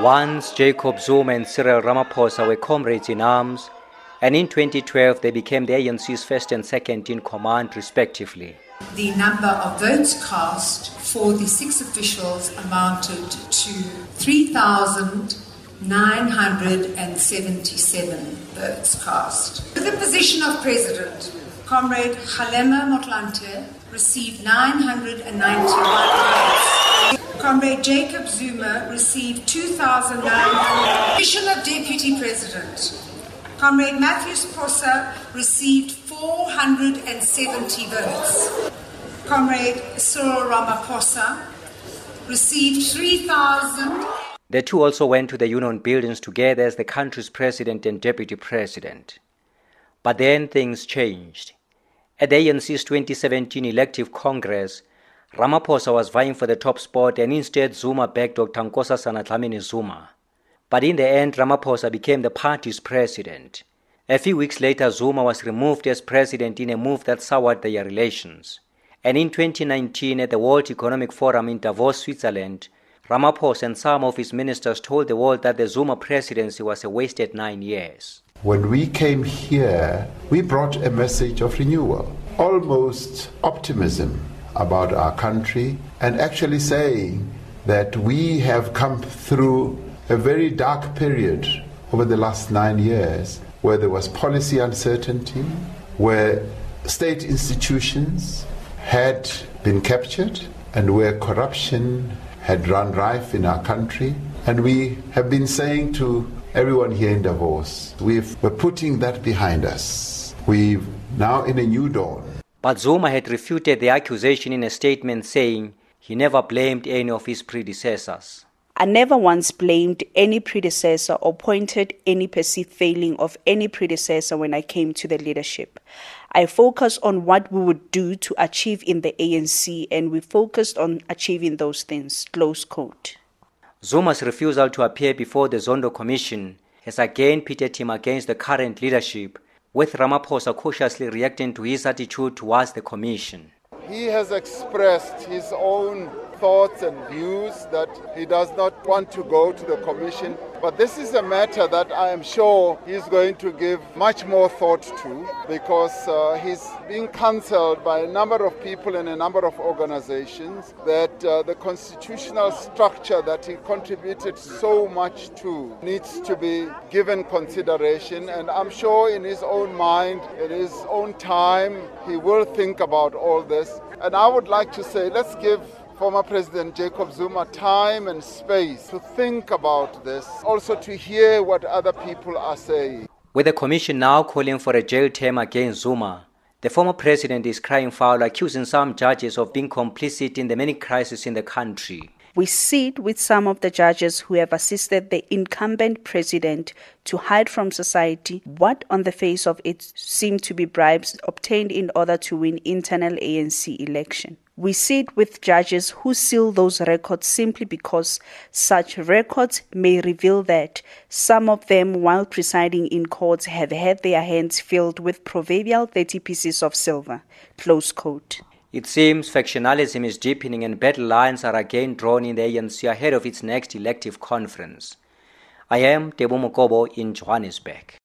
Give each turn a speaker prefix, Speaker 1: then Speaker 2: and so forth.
Speaker 1: Once Jacob Zuma and Cyril Ramaphosa were comrades in arms, and in 2012 they became the ANC's first and second in command, respectively.
Speaker 2: The number of votes cast for the six officials amounted to 3,977 votes cast. For the position of president, Comrade Kgalema Motlanthe received 991 votes. Comrade Jacob Zuma received 2,900. Position of deputy president, Comrade Matthews Phosa received 470 votes. Comrade Cyril Ramaphosa received 3,000.
Speaker 1: The two also went to the union buildings together as the country's president and deputy president. But then things changed. At the ANC's 2017 elective congress, Ramaphosa was vying for the top spot and instead Zuma backed Dr. Nkosazana Dlamini Zuma. But in the end, Ramaphosa became the party's president. A few weeks later, Zuma was removed as president in a move that soured their relations. And in 2019, at the World Economic Forum in Davos, Switzerland, Ramaphosa and some of his ministers told the world that the Zuma presidency was a wasted nine years.
Speaker 3: When we came here, we brought a message of renewal, almost optimism about our country, and actually saying that we have come through a very dark period over the last nine years where there was policy uncertainty, where state institutions had been captured, and where corruption had run rife in our country. And we have been saying to everyone here in Davos. We've, we're putting that behind us. We're now in a new dawn.
Speaker 1: But Zuma had refuted the accusation in a statement saying he never blamed any of his predecessors.
Speaker 4: I never once blamed any predecessor or pointed any perceived failing of any predecessor when I came to the leadership. I focused on what we would do to achieve in the ANC and we focused on achieving those things. Close quote.
Speaker 1: Zuma's refusal to appear before the Zondo Commission has again pitted him against the current leadership, with Ramaphosa cautiously reacting to his attitude towards the Commission.
Speaker 5: He has expressed his own thoughts and views that he does not want to go to the Commission. But this is a matter that I am sure he's going to give much more thought to because uh, he's being counseled by a number of people and a number of organizations that uh, the constitutional structure that he contributed so much to needs to be given consideration. And I'm sure in his own mind, in his own time, he will think about all this. And I would like to say, let's give former President Jacob Zuma time and space to think about this, also to hear what other people are saying.
Speaker 1: With the commission now calling for a jail term against Zuma, the former president is crying foul, accusing some judges of being complicit in the many crises in the country.
Speaker 4: We sit with some of the judges who have assisted the incumbent president to hide from society what, on the face of it, seem to be bribes obtained in order to win internal ANC election. We sit with judges who seal those records simply because such records may reveal that some of them, while presiding in courts, have had their hands filled with proverbial 30 pieces of silver. Close quote.
Speaker 1: It seems factionalism is deepening and battle lines are again drawn in the ANC ahead of its next elective conference. I am Tebo Mokobo in Johannesburg.